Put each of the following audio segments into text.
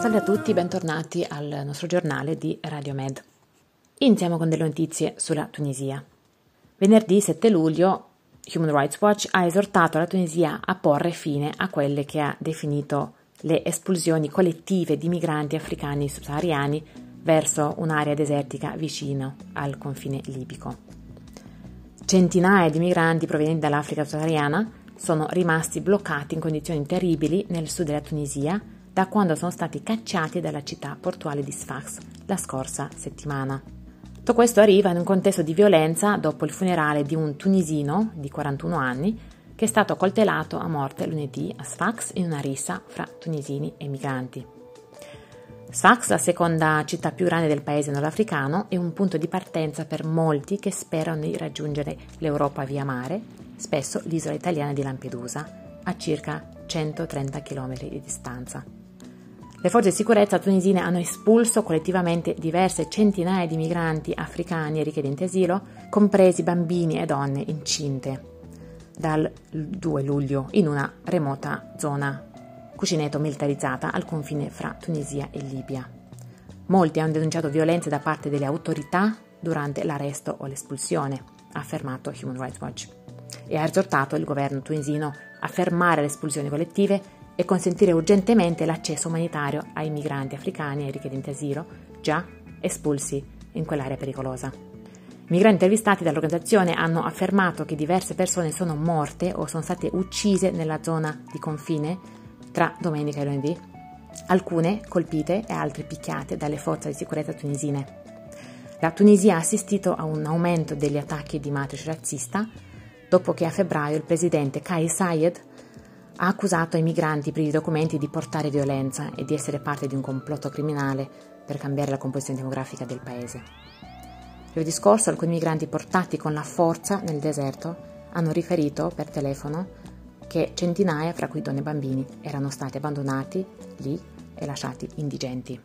Salve a tutti, bentornati al nostro giornale di Radio Med. Iniziamo con delle notizie sulla Tunisia. Venerdì 7 luglio Human Rights Watch ha esortato la Tunisia a porre fine a quelle che ha definito le espulsioni collettive di migranti africani subsahariani verso un'area desertica vicino al confine libico. Centinaia di migranti provenienti dall'Africa subsahariana sono rimasti bloccati in condizioni terribili nel sud della Tunisia da quando sono stati cacciati dalla città portuale di Sfax la scorsa settimana. Tutto questo arriva in un contesto di violenza dopo il funerale di un tunisino di 41 anni che è stato coltellato a morte lunedì a Sfax in una rissa fra tunisini e migranti. Sfax, la seconda città più grande del paese nordafricano, è un punto di partenza per molti che sperano di raggiungere l'Europa via mare, spesso l'isola italiana di Lampedusa, a circa 130 km di distanza. Le forze di sicurezza tunisine hanno espulso collettivamente diverse centinaia di migranti africani e richiedenti asilo, compresi bambini e donne incinte, dal 2 luglio in una remota zona cucineto militarizzata al confine fra Tunisia e Libia. Molti hanno denunciato violenze da parte delle autorità durante l'arresto o l'espulsione, ha affermato Human Rights Watch, e ha esortato il governo tunisino a fermare le espulsioni collettive e consentire urgentemente l'accesso umanitario ai migranti africani e richiedenti asilo già espulsi in quell'area pericolosa. I migranti intervistati dall'organizzazione hanno affermato che diverse persone sono morte o sono state uccise nella zona di confine tra domenica e lunedì, alcune colpite e altre picchiate dalle forze di sicurezza tunisine. La Tunisia ha assistito a un aumento degli attacchi di matrice razzista dopo che a febbraio il presidente Kais Sayed ha accusato i migranti privi di documenti di portare violenza e di essere parte di un complotto criminale per cambiare la composizione demografica del paese. Giovedì scorso alcuni migranti portati con la forza nel deserto hanno riferito per telefono che centinaia, fra cui donne e bambini, erano stati abbandonati lì e lasciati indigenti.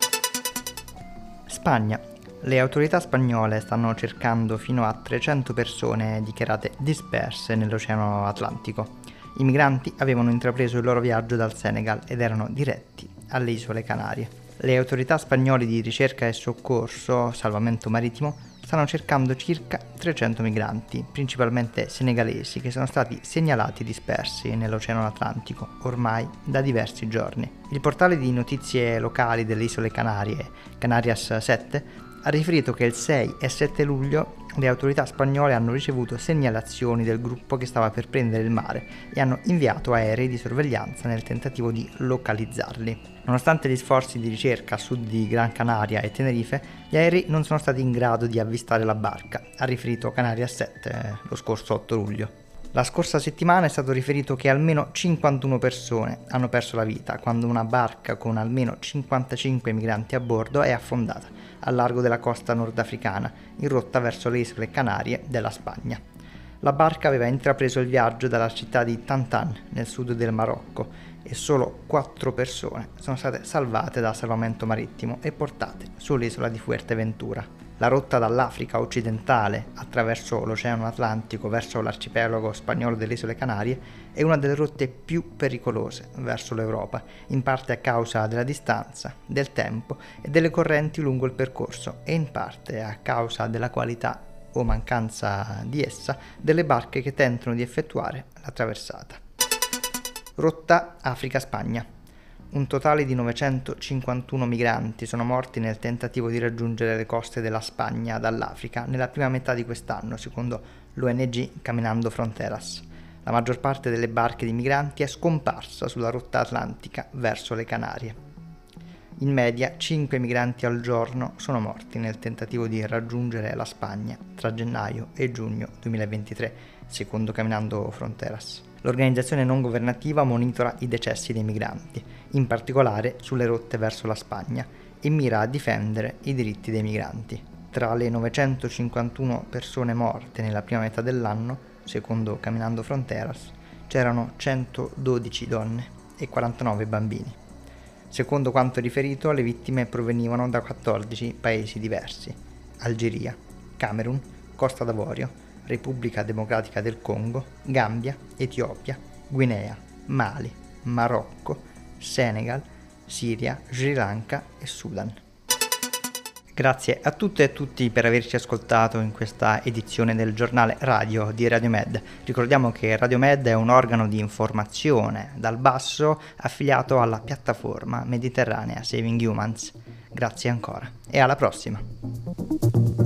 Spagna. Le autorità spagnole stanno cercando fino a 300 persone dichiarate disperse nell'Oceano Atlantico. I migranti avevano intrapreso il loro viaggio dal Senegal ed erano diretti alle isole Canarie. Le autorità spagnole di ricerca e soccorso, salvamento marittimo, stanno cercando circa 300 migranti, principalmente senegalesi, che sono stati segnalati dispersi nell'Oceano Atlantico ormai da diversi giorni. Il portale di notizie locali delle isole Canarie, Canarias 7, ha riferito che il 6 e 7 luglio le autorità spagnole hanno ricevuto segnalazioni del gruppo che stava per prendere il mare e hanno inviato aerei di sorveglianza nel tentativo di localizzarli. Nonostante gli sforzi di ricerca a sud di Gran Canaria e Tenerife, gli aerei non sono stati in grado di avvistare la barca, ha riferito Canaria 7 eh, lo scorso 8 luglio. La scorsa settimana è stato riferito che almeno 51 persone hanno perso la vita quando una barca con almeno 55 migranti a bordo è affondata al largo della costa nordafricana, in rotta verso le isole Canarie della Spagna. La barca aveva intrapreso il viaggio dalla città di Tantan, nel sud del Marocco, e solo quattro persone sono state salvate da salvamento marittimo e portate sull'isola di Fuerteventura. La rotta dall'Africa occidentale attraverso l'Oceano Atlantico verso l'arcipelago spagnolo delle isole Canarie è una delle rotte più pericolose verso l'Europa, in parte a causa della distanza, del tempo e delle correnti lungo il percorso e in parte a causa della qualità o mancanza di essa delle barche che tentano di effettuare la traversata. Rotta Africa-Spagna. Un totale di 951 migranti sono morti nel tentativo di raggiungere le coste della Spagna dall'Africa nella prima metà di quest'anno, secondo l'ONG Caminando Fronteras. La maggior parte delle barche di migranti è scomparsa sulla rotta atlantica verso le Canarie. In media 5 migranti al giorno sono morti nel tentativo di raggiungere la Spagna tra gennaio e giugno 2023, secondo Caminando Fronteras. L'organizzazione non governativa monitora i decessi dei migranti, in particolare sulle rotte verso la Spagna, e mira a difendere i diritti dei migranti. Tra le 951 persone morte nella prima metà dell'anno, secondo Caminando Fronteras, c'erano 112 donne e 49 bambini. Secondo quanto riferito, le vittime provenivano da 14 paesi diversi: Algeria, Camerun, Costa d'Avorio, Repubblica Democratica del Congo, Gambia, Etiopia, Guinea, Mali, Marocco, Senegal, Siria, Sri Lanka e Sudan. Grazie a tutte e a tutti per averci ascoltato in questa edizione del giornale radio di Radiomed. Ricordiamo che Radiomed è un organo di informazione dal basso affiliato alla piattaforma mediterranea Saving Humans. Grazie ancora e alla prossima.